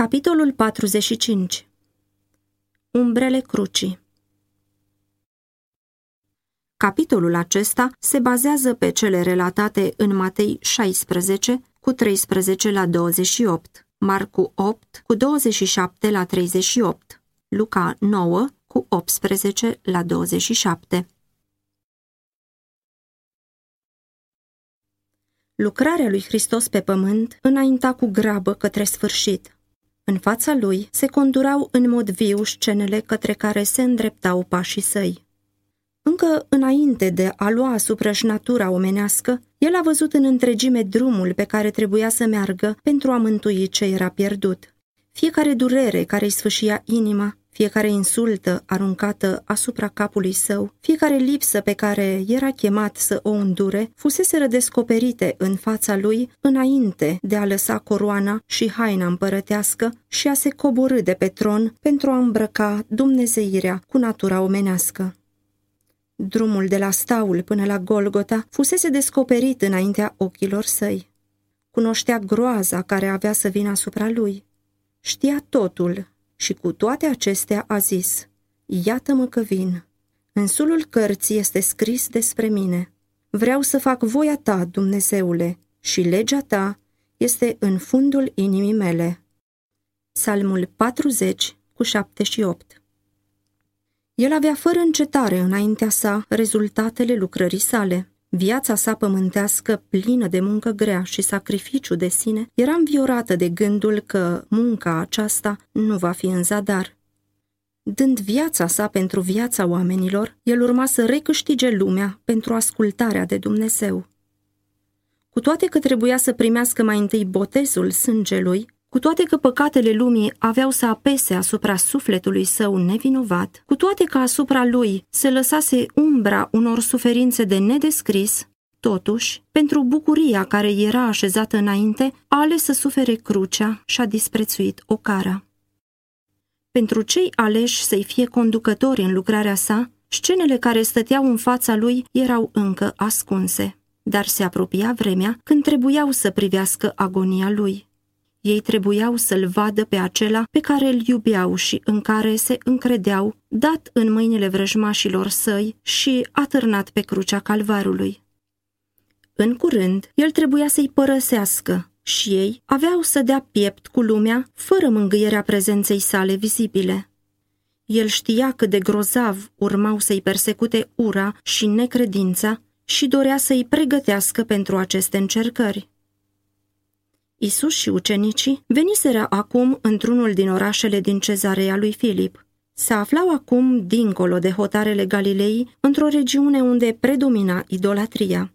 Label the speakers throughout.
Speaker 1: Capitolul 45 Umbrele crucii Capitolul acesta se bazează pe cele relatate în Matei 16 cu 13 la 28, Marcu 8 cu 27 la 38, Luca 9 cu 18 la 27. Lucrarea lui Hristos pe pământ înainta cu grabă către sfârșit. În fața lui se condurau în mod viu scenele către care se îndreptau pașii săi. Încă înainte de a lua asupra natura omenească, el a văzut în întregime drumul pe care trebuia să meargă pentru a mântui ce era pierdut. Fiecare durere care îi sfâșia inima, fiecare insultă aruncată asupra capului său, fiecare lipsă pe care era chemat să o îndure, fusese redescoperite în fața lui înainte de a lăsa coroana și haina împărătească și a se coborâ de pe tron pentru a îmbrăca dumnezeirea cu natura omenească. Drumul de la staul până la Golgota fusese descoperit înaintea ochilor săi. Cunoștea groaza care avea să vină asupra lui. Știa totul și cu toate acestea a zis, Iată-mă că vin. În sulul cărții este scris despre mine. Vreau să fac voia ta, Dumnezeule, și legea ta este în fundul inimii mele. Salmul 40 cu 7 și 8 El avea fără încetare înaintea sa rezultatele lucrării sale. Viața sa pământească, plină de muncă grea și sacrificiu de sine, era înviorată de gândul că munca aceasta nu va fi în zadar. Dând viața sa pentru viața oamenilor, el urma să recâștige lumea pentru ascultarea de Dumnezeu. Cu toate că trebuia să primească mai întâi botezul sângelui, cu toate că păcatele lumii aveau să apese asupra sufletului său nevinovat, cu toate că asupra lui se lăsase umbra unor suferințe de nedescris, totuși, pentru bucuria care era așezată înainte, a ales să sufere crucea și a disprețuit ocara. Pentru cei aleși să-i fie conducători în lucrarea sa, scenele care stăteau în fața lui erau încă ascunse, dar se apropia vremea când trebuiau să privească agonia lui. Ei trebuiau să-l vadă pe acela pe care îl iubeau și în care se încredeau, dat în mâinile vrăjmașilor săi și atârnat pe crucea calvarului. În curând, el trebuia să-i părăsească și ei aveau să dea piept cu lumea fără mângâierea prezenței sale vizibile. El știa cât de grozav urmau să-i persecute ura și necredința și dorea să-i pregătească pentru aceste încercări. Isus și ucenicii veniseră acum într-unul din orașele din cezarea lui Filip. Se aflau acum dincolo de hotarele Galilei, într-o regiune unde predomina idolatria.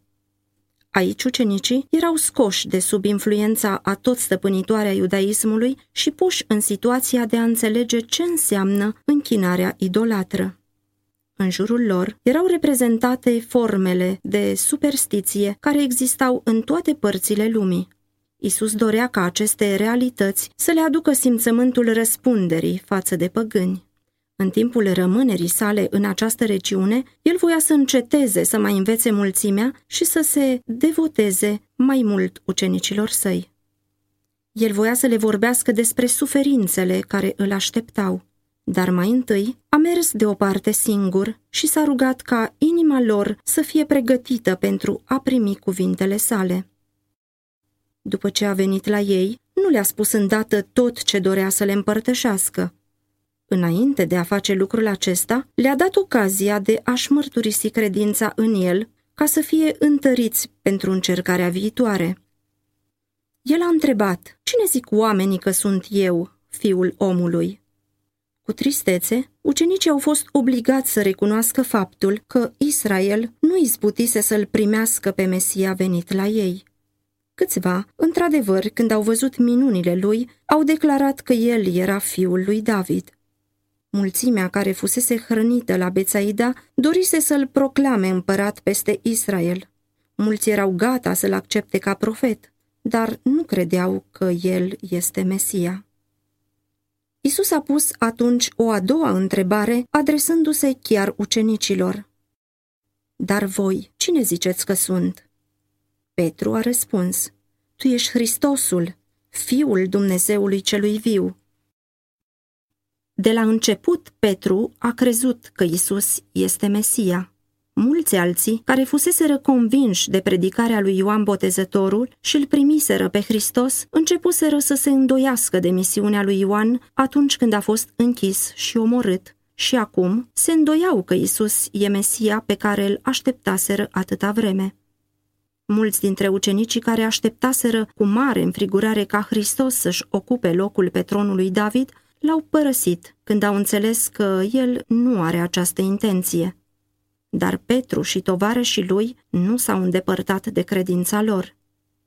Speaker 1: Aici ucenicii erau scoși de sub influența a tot stăpânitoarea iudaismului și puși în situația de a înțelege ce înseamnă închinarea idolatră. În jurul lor erau reprezentate formele de superstiție care existau în toate părțile lumii. Isus dorea ca aceste realități să le aducă simțământul răspunderii față de păgâni. În timpul rămânerii sale în această regiune, el voia să înceteze să mai învețe mulțimea și să se devoteze mai mult ucenicilor săi. El voia să le vorbească despre suferințele care îl așteptau, dar mai întâi a mers deoparte singur și s-a rugat ca inima lor să fie pregătită pentru a primi cuvintele sale. După ce a venit la ei, nu le-a spus îndată tot ce dorea să le împărtășească. Înainte de a face lucrul acesta, le-a dat ocazia de a-și mărturisi credința în el, ca să fie întăriți pentru încercarea viitoare. El a întrebat, cine zic oamenii că sunt eu, fiul omului? Cu tristețe, ucenicii au fost obligați să recunoască faptul că Israel nu izbutise să-l primească pe Mesia venit la ei. Câțiva, într-adevăr, când au văzut minunile lui, au declarat că el era fiul lui David. Mulțimea care fusese hrănită la Bețaida dorise să-l proclame împărat peste Israel. Mulți erau gata să-l accepte ca profet, dar nu credeau că el este Mesia. Isus a pus atunci o a doua întrebare, adresându-se chiar ucenicilor. Dar voi, cine ziceți că sunt? Petru a răspuns, Tu ești Hristosul, Fiul Dumnezeului celui viu. De la început, Petru a crezut că Isus este Mesia. Mulți alții, care fuseseră convinși de predicarea lui Ioan Botezătorul și îl primiseră pe Hristos, începuseră să se îndoiască de misiunea lui Ioan atunci când a fost închis și omorât. Și acum se îndoiau că Isus e Mesia pe care îl așteptaseră atâta vreme. Mulți dintre ucenicii care așteptaseră cu mare înfrigurare ca Hristos să-și ocupe locul pe tronul lui David, l-au părăsit când au înțeles că el nu are această intenție. Dar Petru și tovarășii lui nu s-au îndepărtat de credința lor.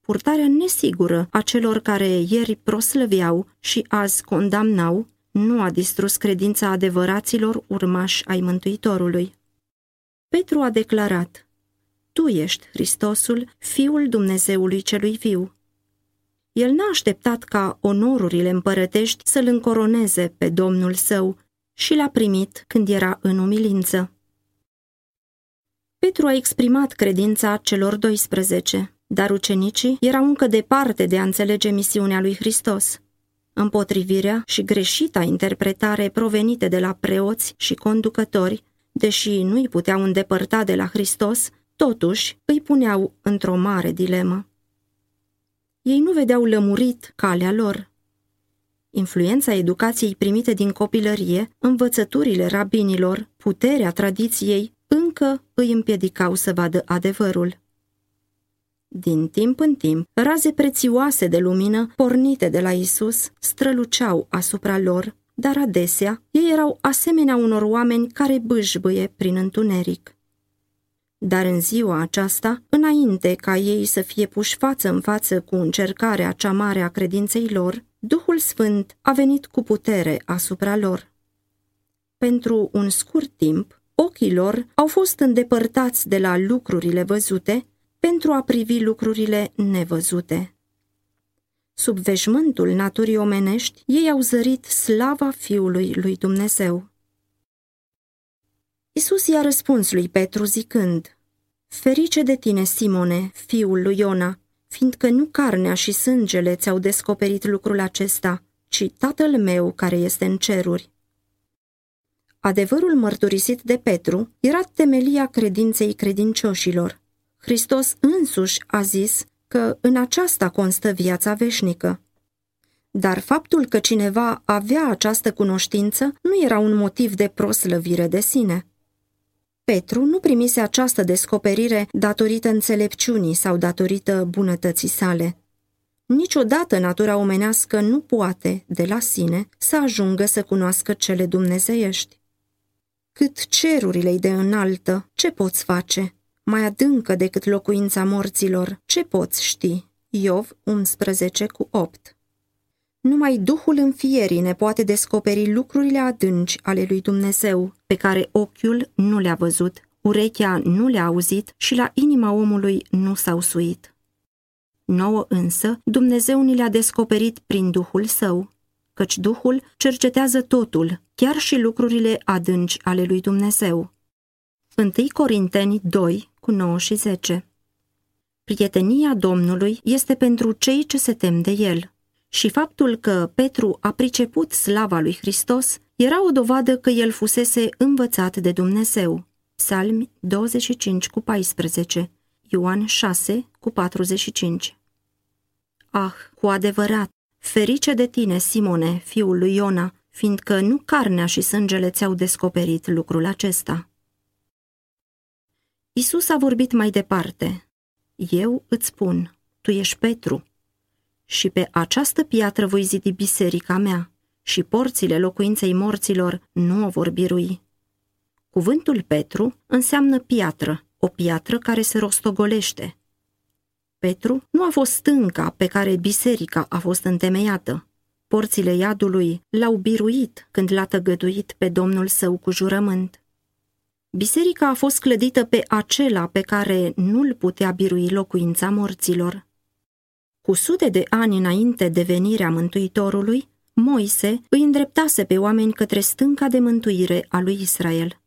Speaker 1: Purtarea nesigură a celor care ieri proslăveau și azi condamnau nu a distrus credința adevăraților urmași ai Mântuitorului. Petru a declarat, Tu ești Hristosul, Fiul Dumnezeului celui viu. El n-a așteptat ca onorurile împărătești să-l încoroneze pe Domnul său și l-a primit când era în umilință. Petru a exprimat credința celor 12, dar ucenicii erau încă departe de a înțelege misiunea lui Hristos. Împotrivirea și greșita interpretare provenite de la preoți și conducători, deși nu îi puteau îndepărta de la Hristos, totuși îi puneau într-o mare dilemă. Ei nu vedeau lămurit calea lor. Influența educației primite din copilărie, învățăturile rabinilor, puterea tradiției, încă îi împiedicau să vadă adevărul. Din timp în timp, raze prețioase de lumină, pornite de la Isus, străluceau asupra lor, dar adesea ei erau asemenea unor oameni care bâșbâie prin întuneric. Dar în ziua aceasta, înainte ca ei să fie puși față în față cu încercarea cea mare a credinței lor, Duhul Sfânt a venit cu putere asupra lor. Pentru un scurt timp, ochii lor au fost îndepărtați de la lucrurile văzute pentru a privi lucrurile nevăzute. Sub veșmântul naturii omenești, ei au zărit slava Fiului lui Dumnezeu. Isus i-a răspuns lui Petru zicând, Ferice de tine, Simone, fiul lui Iona, fiindcă nu carnea și sângele ți-au descoperit lucrul acesta, ci Tatăl meu care este în ceruri. Adevărul mărturisit de Petru era temelia credinței credincioșilor. Hristos însuși a zis că în aceasta constă viața veșnică. Dar faptul că cineva avea această cunoștință nu era un motiv de proslăvire de sine. Petru nu primise această descoperire datorită înțelepciunii sau datorită bunătății sale. Niciodată natura omenească nu poate, de la sine, să ajungă să cunoască cele dumnezeiești. Cât cerurile de înaltă, ce poți face? Mai adâncă decât locuința morților, ce poți ști? Iov 11 cu 8 numai Duhul înfierii ne poate descoperi lucrurile adânci ale lui Dumnezeu, pe care ochiul nu le-a văzut, urechea nu le-a auzit și la inima omului nu s-au suit. Nouă însă, Dumnezeu ni le-a descoperit prin Duhul Său, căci Duhul cercetează totul, chiar și lucrurile adânci ale lui Dumnezeu. 1 Corinteni 2, cu 9 și 10 Prietenia Domnului este pentru cei ce se tem de El și faptul că Petru a priceput slava lui Hristos era o dovadă că el fusese învățat de Dumnezeu. Psalmi 25 cu 14, Ioan 6 cu 45 Ah, cu adevărat, ferice de tine, Simone, fiul lui Iona, fiindcă nu carnea și sângele ți-au descoperit lucrul acesta. Isus a vorbit mai departe. Eu îți spun, tu ești Petru, și pe această piatră voi zidi biserica mea și porțile locuinței morților nu o vor birui. Cuvântul Petru înseamnă piatră, o piatră care se rostogolește. Petru nu a fost stânca pe care biserica a fost întemeiată. Porțile iadului l-au biruit când l-a tăgăduit pe Domnul său cu jurământ. Biserica a fost clădită pe acela pe care nu-l putea birui locuința morților. Cu sute de ani înainte de venirea Mântuitorului, Moise îi îndreptase pe oameni către stânca de mântuire a lui Israel.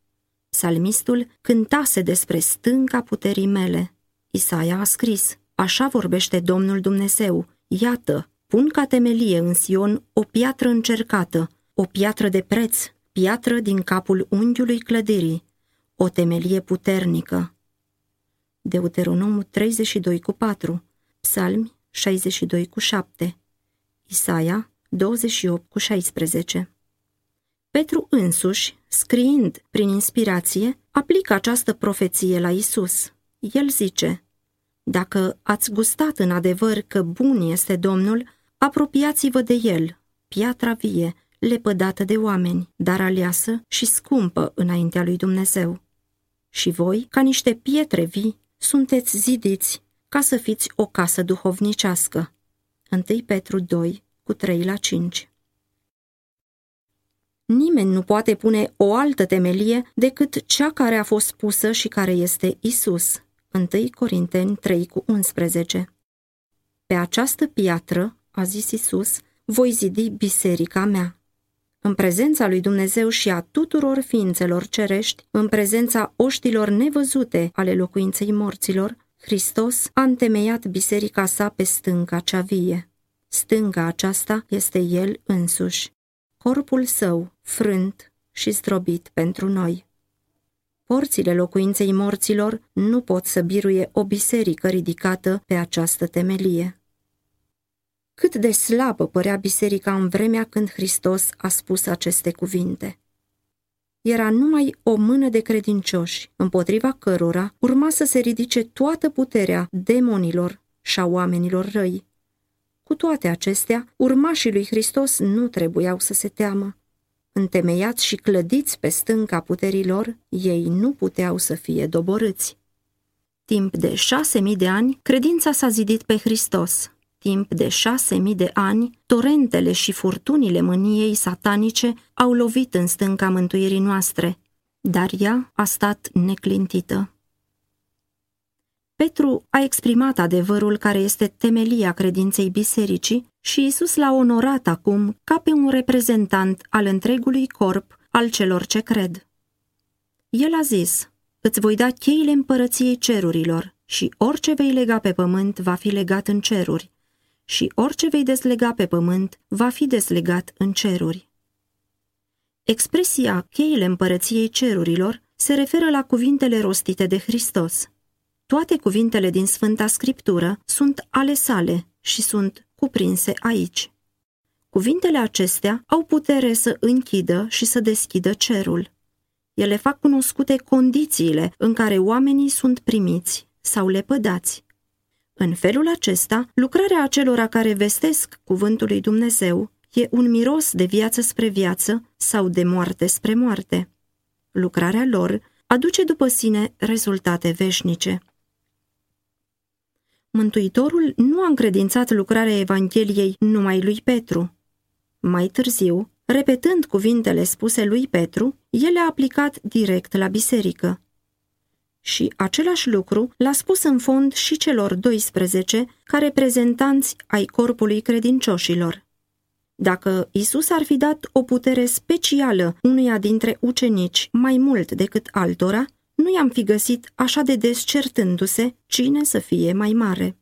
Speaker 1: Salmistul cântase despre stânca puterii mele. Isaia a scris, așa vorbește Domnul Dumnezeu, iată, Pun ca temelie în Sion o piatră încercată, o piatră de preț, piatră din capul unghiului clădirii, o temelie puternică. Deuteronomul 32 cu 4, Psalmi 62 cu 7, Isaia 28 cu 16. Petru însuși, scriind prin inspirație, aplică această profeție la Isus. El zice, Dacă ați gustat în adevăr că bun este Domnul, apropiați-vă de El, piatra vie, lepădată de oameni, dar aleasă și scumpă înaintea lui Dumnezeu. Și voi, ca niște pietre vii, sunteți zidiți ca să fiți o casă duhovnicească. 1 Petru 2, cu 3 la 5 Nimeni nu poate pune o altă temelie decât cea care a fost pusă și care este Isus. 1 Corinteni 3 cu 11 Pe această piatră, a zis Isus, voi zidi biserica mea. În prezența lui Dumnezeu și a tuturor ființelor cerești, în prezența oștilor nevăzute ale locuinței morților, Hristos a întemeiat biserica sa pe stânca cea vie. Stânga aceasta este El însuși, corpul său, frânt și zdrobit pentru noi. Porțile locuinței morților nu pot să biruie o biserică ridicată pe această temelie. Cât de slabă părea biserica în vremea când Hristos a spus aceste cuvinte. Era numai o mână de credincioși, împotriva cărora urma să se ridice toată puterea demonilor și a oamenilor răi. Cu toate acestea, urmașii lui Hristos nu trebuiau să se teamă. Întemeiați și clădiți pe stânca puterilor, ei nu puteau să fie doborâți. Timp de șase mii de ani, credința s-a zidit pe Hristos, timp de șase mii de ani, torentele și furtunile mâniei satanice au lovit în stânca mântuirii noastre, dar ea a stat neclintită. Petru a exprimat adevărul care este temelia credinței bisericii și Isus l-a onorat acum ca pe un reprezentant al întregului corp al celor ce cred. El a zis, îți voi da cheile împărăției cerurilor și orice vei lega pe pământ va fi legat în ceruri și orice vei deslega pe pământ va fi deslegat în ceruri. Expresia cheile împărăției cerurilor se referă la cuvintele rostite de Hristos. Toate cuvintele din Sfânta Scriptură sunt ale sale și sunt cuprinse aici. Cuvintele acestea au putere să închidă și să deschidă cerul. Ele fac cunoscute condițiile în care oamenii sunt primiți sau lepădați. În felul acesta, lucrarea acelora care vestesc cuvântul lui Dumnezeu e un miros de viață spre viață sau de moarte spre moarte. Lucrarea lor aduce după sine rezultate veșnice. Mântuitorul nu a încredințat lucrarea Evangheliei numai lui Petru. Mai târziu, repetând cuvintele spuse lui Petru, el a aplicat direct la biserică. Și același lucru l-a spus în fond și celor 12 ca reprezentanți ai corpului credincioșilor. Dacă Isus ar fi dat o putere specială unuia dintre ucenici mai mult decât altora, nu i-am fi găsit așa de des certându-se cine să fie mai mare.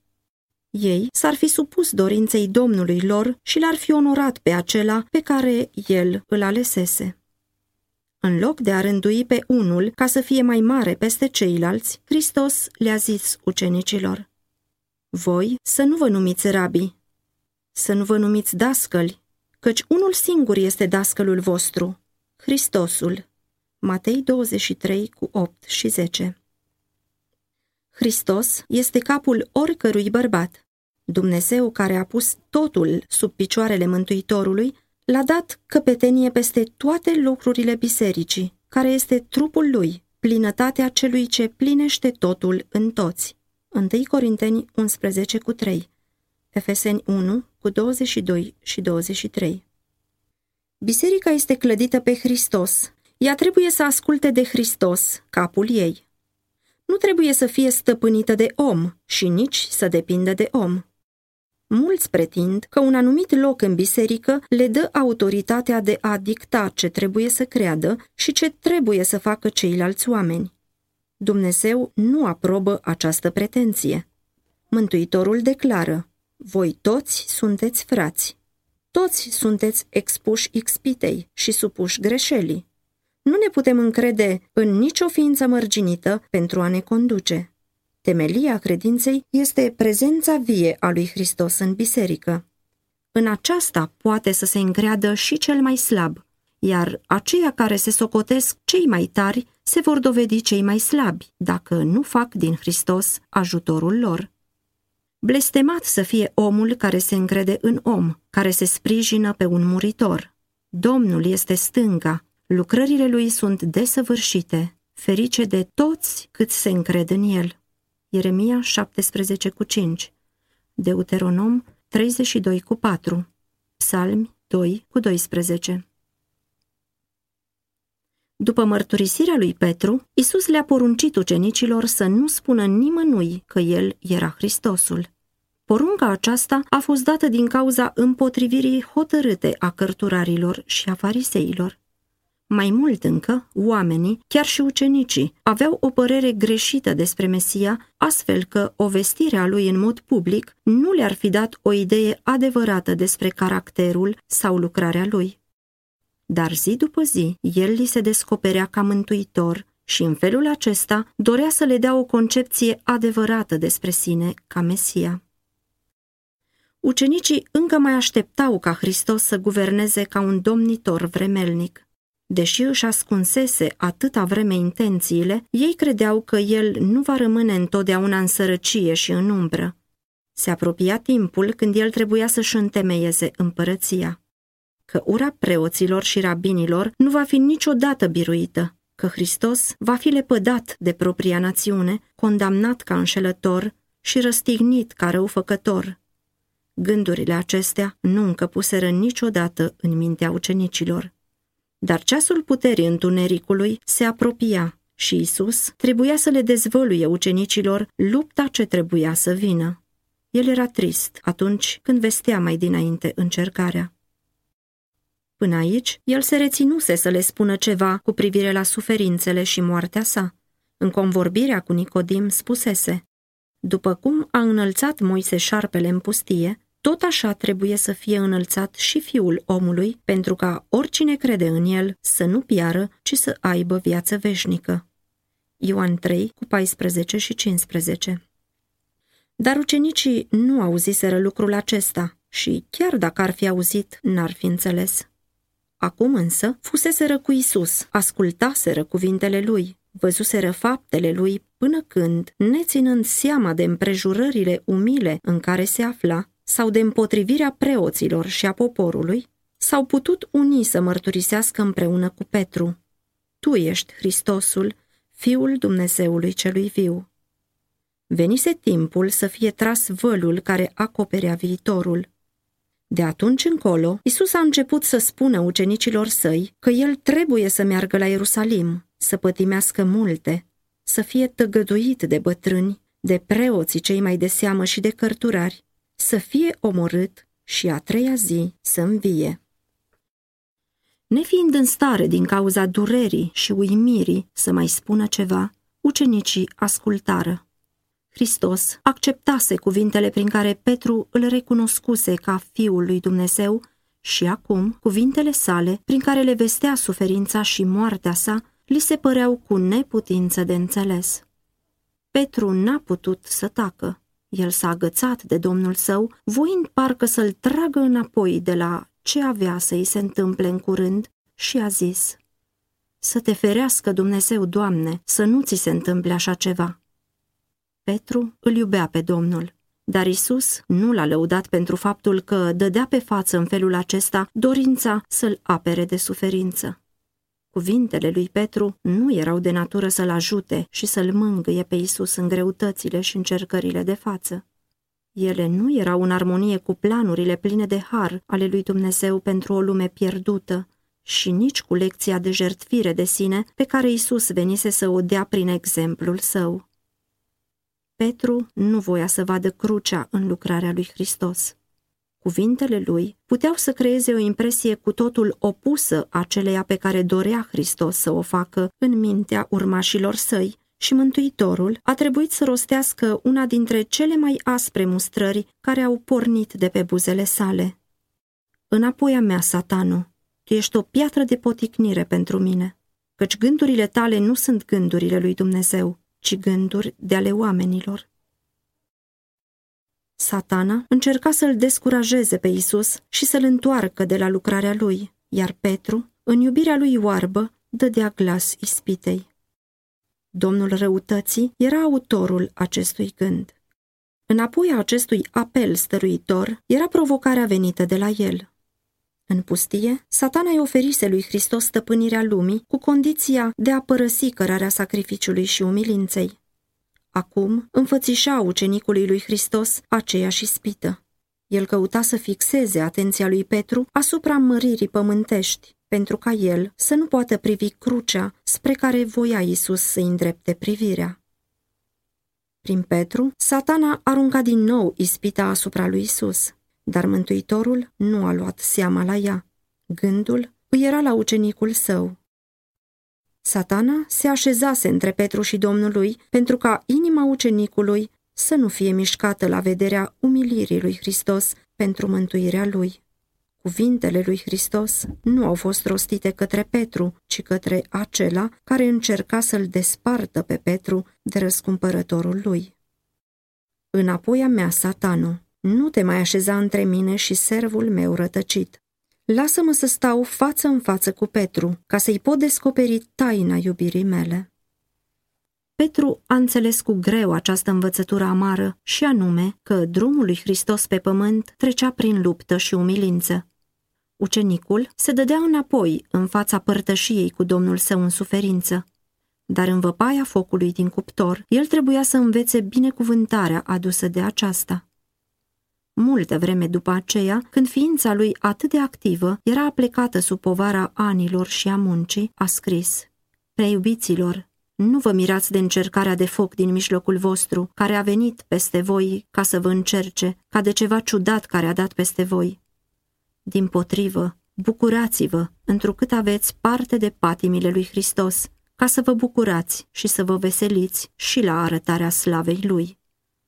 Speaker 1: Ei s-ar fi supus dorinței Domnului lor și l-ar fi onorat pe acela pe care el îl alesese. În loc de a rândui pe unul ca să fie mai mare peste ceilalți, Hristos le-a zis ucenicilor, Voi să nu vă numiți rabi, să nu vă numiți dascăli, căci unul singur este dascălul vostru, Hristosul. Matei 23 cu 8 și 10 Hristos este capul oricărui bărbat. Dumnezeu care a pus totul sub picioarele Mântuitorului l-a dat căpetenie peste toate lucrurile bisericii, care este trupul lui, plinătatea celui ce plinește totul în toți. 1 Corinteni 11 cu 3 Efeseni 1 cu 22 și 23 Biserica este clădită pe Hristos. Ea trebuie să asculte de Hristos, capul ei. Nu trebuie să fie stăpânită de om și nici să depindă de om. Mulți pretind că un anumit loc în biserică le dă autoritatea de a dicta ce trebuie să creadă și ce trebuie să facă ceilalți oameni. Dumnezeu nu aprobă această pretenție. Mântuitorul declară, Voi toți sunteți frați. Toți sunteți expuși expitei și supuși greșelii. Nu ne putem încrede în nicio ființă mărginită pentru a ne conduce. Temelia credinței este prezența vie a lui Hristos în biserică. În aceasta poate să se încreadă și cel mai slab, iar aceia care se socotesc cei mai tari se vor dovedi cei mai slabi, dacă nu fac din Hristos ajutorul lor. Blestemat să fie omul care se încrede în om, care se sprijină pe un muritor. Domnul este stânga, lucrările lui sunt desăvârșite, ferice de toți cât se încred în el. Ieremia 17 cu 5 Deuteronom 32 cu 4 Psalmi 2 cu 12 După mărturisirea lui Petru, Isus le-a poruncit ucenicilor să nu spună nimănui că el era Hristosul. Porunca aceasta a fost dată din cauza împotrivirii hotărâte a cărturarilor și a fariseilor. Mai mult încă, oamenii, chiar și ucenicii, aveau o părere greșită despre Mesia, astfel că o vestire a lui în mod public nu le-ar fi dat o idee adevărată despre caracterul sau lucrarea lui. Dar zi după zi, el li se descoperea ca mântuitor și în felul acesta dorea să le dea o concepție adevărată despre sine ca Mesia. Ucenicii încă mai așteptau ca Hristos să guverneze ca un domnitor vremelnic. Deși își ascunsese atâta vreme intențiile, ei credeau că el nu va rămâne întotdeauna în sărăcie și în umbră. Se apropia timpul când el trebuia să-și întemeieze împărăția. Că ura preoților și rabinilor nu va fi niciodată biruită, că Hristos va fi lepădat de propria națiune, condamnat ca înșelător și răstignit ca răufăcător. Gândurile acestea nu încăpuseră niciodată în mintea ucenicilor. Dar ceasul puterii întunericului se apropia și Isus trebuia să le dezvăluie ucenicilor lupta ce trebuia să vină. El era trist atunci când vestea mai dinainte încercarea. Până aici, el se reținuse să le spună ceva cu privire la suferințele și moartea sa. În convorbirea cu Nicodim spusese, După cum a înălțat Moise șarpele în pustie, tot așa trebuie să fie înălțat și fiul omului, pentru ca oricine crede în el să nu piară, ci să aibă viață veșnică. Ioan 3, cu 14 și 15 Dar ucenicii nu auziseră lucrul acesta și, chiar dacă ar fi auzit, n-ar fi înțeles. Acum însă fuseseră cu Isus, ascultaseră cuvintele lui, văzuseră faptele lui până când, neținând seama de împrejurările umile în care se afla, sau de împotrivirea preoților și a poporului, s-au putut uni să mărturisească împreună cu Petru. Tu ești Hristosul, Fiul Dumnezeului celui viu. Venise timpul să fie tras vălul care acoperea viitorul. De atunci încolo, Isus a început să spună ucenicilor săi că el trebuie să meargă la Ierusalim, să pătimească multe, să fie tăgăduit de bătrâni, de preoții cei mai de seamă și de cărturari, să fie omorât și a treia zi să învie. Nefiind în stare din cauza durerii și uimirii să mai spună ceva, ucenicii ascultară. Hristos acceptase cuvintele prin care Petru îl recunoscuse ca Fiul lui Dumnezeu și acum cuvintele sale, prin care le vestea suferința și moartea sa, li se păreau cu neputință de înțeles. Petru n-a putut să tacă. El s-a agățat de domnul său, voind parcă să-l tragă înapoi de la ce avea să-i se întâmple în curând și a zis Să te ferească Dumnezeu, Doamne, să nu ți se întâmple așa ceva. Petru îl iubea pe Domnul, dar Isus nu l-a lăudat pentru faptul că dădea pe față în felul acesta dorința să-l apere de suferință. Cuvintele lui Petru nu erau de natură să-l ajute și să-l mângâie pe Isus în greutățile și încercările de față. Ele nu erau în armonie cu planurile pline de har ale lui Dumnezeu pentru o lume pierdută și nici cu lecția de jertfire de sine pe care Isus venise să o dea prin exemplul său. Petru nu voia să vadă crucea în lucrarea lui Hristos. Cuvintele lui puteau să creeze o impresie cu totul opusă aceleia pe care dorea Hristos să o facă în mintea urmașilor săi și Mântuitorul a trebuit să rostească una dintre cele mai aspre mustrări care au pornit de pe buzele sale. Înapoi a mea, satano, tu ești o piatră de poticnire pentru mine, căci gândurile tale nu sunt gândurile lui Dumnezeu, ci gânduri de ale oamenilor. Satana încerca să-l descurajeze pe Isus și să-l întoarcă de la lucrarea lui, iar Petru, în iubirea lui oarbă, dădea glas ispitei. Domnul răutății era autorul acestui gând. Înapoi a acestui apel stăruitor era provocarea venită de la el. În pustie, satana îi oferise lui Hristos stăpânirea lumii cu condiția de a părăsi cărarea sacrificiului și umilinței. Acum înfățișa ucenicului lui Hristos aceeași spită. El căuta să fixeze atenția lui Petru asupra măririi pământești, pentru ca el să nu poată privi crucea spre care voia Isus să îndrepte privirea. Prin Petru, satana arunca din nou ispita asupra lui Isus, dar Mântuitorul nu a luat seama la ea. Gândul îi era la ucenicul său. Satana se așezase între Petru și Domnului pentru ca inima ucenicului să nu fie mișcată la vederea umilirii lui Hristos pentru mântuirea lui. Cuvintele lui Hristos nu au fost rostite către Petru, ci către acela care încerca să-l despartă pe Petru de răscumpărătorul lui. Înapoi a mea, satano, nu te mai așeza între mine și servul meu rătăcit. Lasă-mă să stau față în față cu Petru, ca să-i pot descoperi taina iubirii mele. Petru a înțeles cu greu această învățătură amară și anume că drumul lui Hristos pe pământ trecea prin luptă și umilință. Ucenicul se dădea înapoi în fața părtășiei cu domnul său în suferință. Dar în văpaia focului din cuptor, el trebuia să învețe binecuvântarea adusă de aceasta. Multă vreme după aceea, când ființa lui atât de activă era aplecată sub povara anilor și a muncii, a scris Preiubiților, nu vă mirați de încercarea de foc din mijlocul vostru, care a venit peste voi ca să vă încerce, ca de ceva ciudat care a dat peste voi. Din potrivă, bucurați-vă, întrucât aveți parte de patimile lui Hristos, ca să vă bucurați și să vă veseliți și la arătarea slavei lui.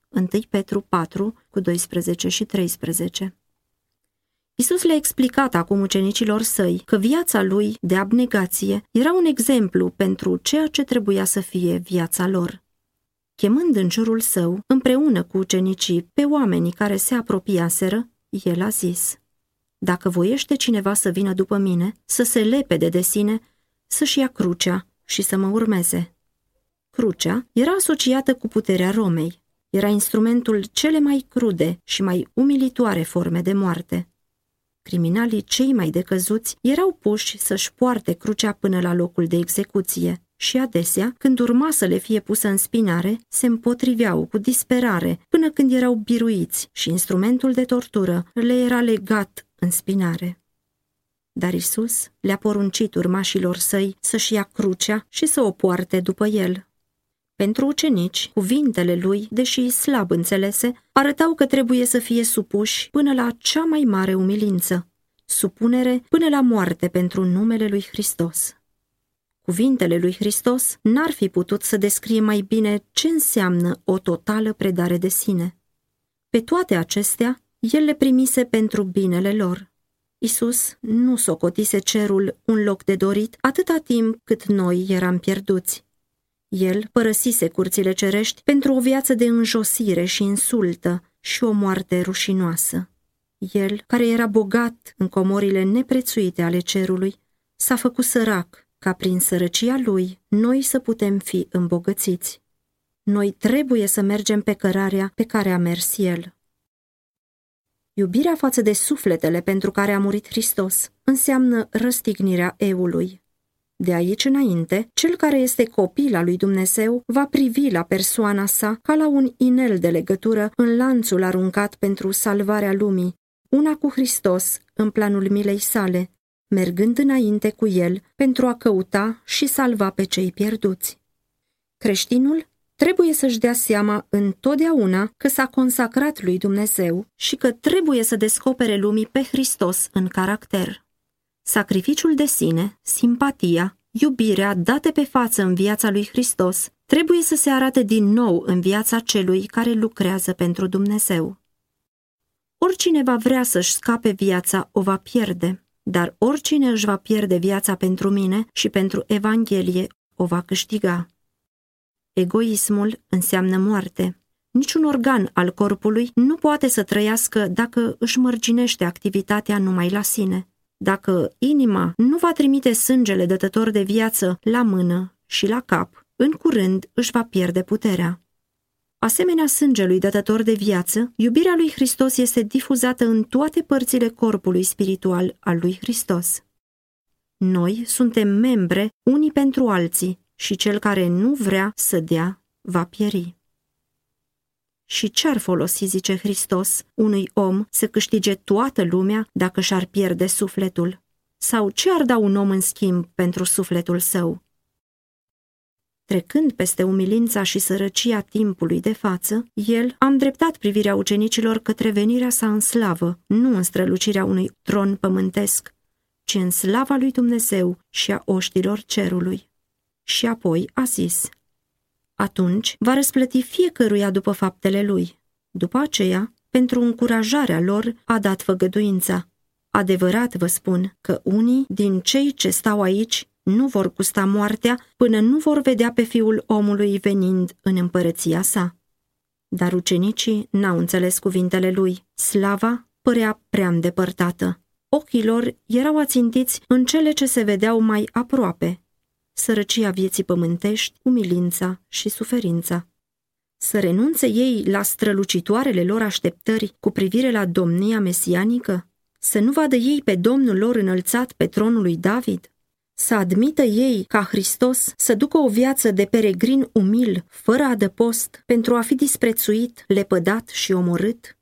Speaker 1: 1 Petru 4, cu 12 și 13 Isus le-a explicat acum ucenicilor săi că viața lui de abnegație era un exemplu pentru ceea ce trebuia să fie viața lor. Chemând în jurul său, împreună cu ucenicii, pe oamenii care se apropiaseră, el a zis, Dacă voiește cineva să vină după mine, să se lepede de sine, să-și ia crucea și să mă urmeze. Crucea era asociată cu puterea Romei. Era instrumentul cele mai crude și mai umilitoare forme de moarte. Criminalii cei mai decăzuți erau puși să-și poarte crucea până la locul de execuție și adesea, când urma să le fie pusă în spinare, se împotriveau cu disperare până când erau biruiți și instrumentul de tortură le era legat în spinare. Dar Isus le-a poruncit urmașilor săi să-și ia crucea și să o poarte după el. Pentru ucenici, cuvintele lui, deși slab înțelese, arătau că trebuie să fie supuși până la cea mai mare umilință, supunere până la moarte pentru numele lui Hristos. Cuvintele lui Hristos n-ar fi putut să descrie mai bine ce înseamnă o totală predare de sine. Pe toate acestea, el le primise pentru binele lor. Isus nu socotise cerul un loc de dorit atâta timp cât noi eram pierduți. El părăsise curțile cerești pentru o viață de înjosire și insultă și o moarte rușinoasă. El, care era bogat în comorile neprețuite ale cerului, s-a făcut sărac ca prin sărăcia lui noi să putem fi îmbogățiți. Noi trebuie să mergem pe cărarea pe care a mers el. Iubirea față de sufletele pentru care a murit Hristos înseamnă răstignirea eului, de aici înainte, cel care este copil al lui Dumnezeu va privi la persoana sa ca la un inel de legătură în lanțul aruncat pentru salvarea lumii, una cu Hristos în planul milei sale, mergând înainte cu el pentru a căuta și salva pe cei pierduți. Creștinul trebuie să-și dea seama întotdeauna că s-a consacrat lui Dumnezeu și că trebuie să descopere lumii pe Hristos în caracter. Sacrificiul de sine, simpatia, iubirea date pe față în viața lui Hristos trebuie să se arate din nou în viața celui care lucrează pentru Dumnezeu. Oricine va vrea să-și scape viața o va pierde, dar oricine își va pierde viața pentru mine și pentru Evanghelie o va câștiga. Egoismul înseamnă moarte. Niciun organ al corpului nu poate să trăiască dacă își mărginește activitatea numai la sine. Dacă inima nu va trimite sângele dătător de viață la mână și la cap, în curând își va pierde puterea. Asemenea sângelui dătător de viață, iubirea lui Hristos este difuzată în toate părțile corpului spiritual al lui Hristos. Noi suntem membre unii pentru alții și cel care nu vrea să dea va pieri. Și ce-ar folosi, zice Hristos, unui om să câștige toată lumea dacă și-ar pierde sufletul? Sau ce ar da un om în schimb pentru sufletul său? Trecând peste umilința și sărăcia timpului de față, el a îndreptat privirea ucenicilor către venirea sa în slavă, nu în strălucirea unui tron pământesc, ci în slava lui Dumnezeu și a oștilor cerului. Și apoi a zis, atunci va răsplăti fiecăruia după faptele lui. După aceea, pentru încurajarea lor, a dat făgăduința. Adevărat vă spun că unii din cei ce stau aici nu vor gusta moartea până nu vor vedea pe fiul omului venind în împărăția sa. Dar ucenicii n-au înțeles cuvintele lui. Slava părea prea îndepărtată. Ochii lor erau ațintiți în cele ce se vedeau mai aproape, sărăcia vieții pământești, umilința și suferința. Să renunțe ei la strălucitoarele lor așteptări cu privire la domnia mesianică? Să nu vadă ei pe Domnul lor înălțat pe tronul lui David? Să admită ei ca Hristos să ducă o viață de peregrin umil, fără adăpost, pentru a fi disprețuit, lepădat și omorât?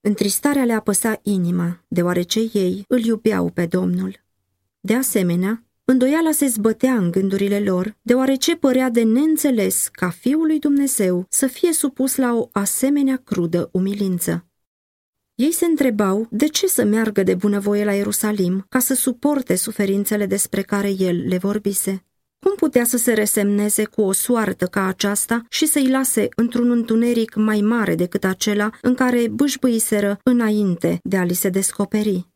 Speaker 1: Întristarea le apăsa inima, deoarece ei îl iubeau pe Domnul. De asemenea, Îndoiala se zbătea în gândurile lor, deoarece părea de neînțeles ca Fiul lui Dumnezeu să fie supus la o asemenea crudă umilință. Ei se întrebau de ce să meargă de bunăvoie la Ierusalim ca să suporte suferințele despre care el le vorbise. Cum putea să se resemneze cu o soartă ca aceasta și să-i lase într-un întuneric mai mare decât acela în care bâșbâiseră înainte de a li se descoperi?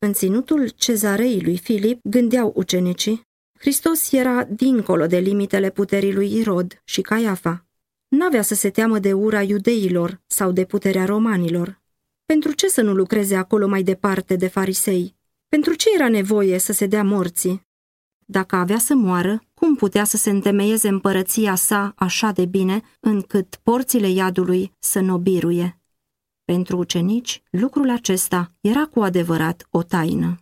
Speaker 1: În ținutul cezarei lui Filip gândeau ucenicii, Hristos era dincolo de limitele puterii lui Irod și Caiafa. N-avea să se teamă de ura iudeilor sau de puterea romanilor. Pentru ce să nu lucreze acolo mai departe de farisei? Pentru ce era nevoie să se dea morții? Dacă avea să moară, cum putea să se întemeieze împărăția sa așa de bine încât porțile iadului să nobiruie? Pentru ucenici, lucrul acesta era cu adevărat o taină.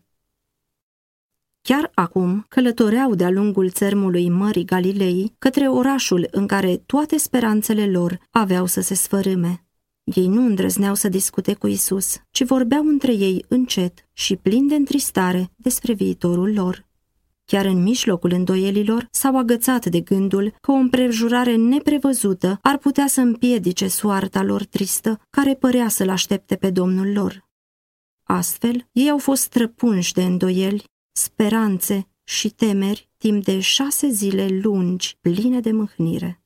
Speaker 1: Chiar acum călătoreau de-a lungul țărmului Mării Galilei către orașul în care toate speranțele lor aveau să se sfărâme. Ei nu îndrăzneau să discute cu Isus, ci vorbeau între ei încet și plin de întristare despre viitorul lor. Chiar în mijlocul îndoielilor s-au agățat de gândul că o împrejurare neprevăzută ar putea să împiedice soarta lor tristă, care părea să-l aștepte pe domnul lor. Astfel, ei au fost străpunși de îndoieli, speranțe și temeri timp de șase zile lungi, pline de mâhnire.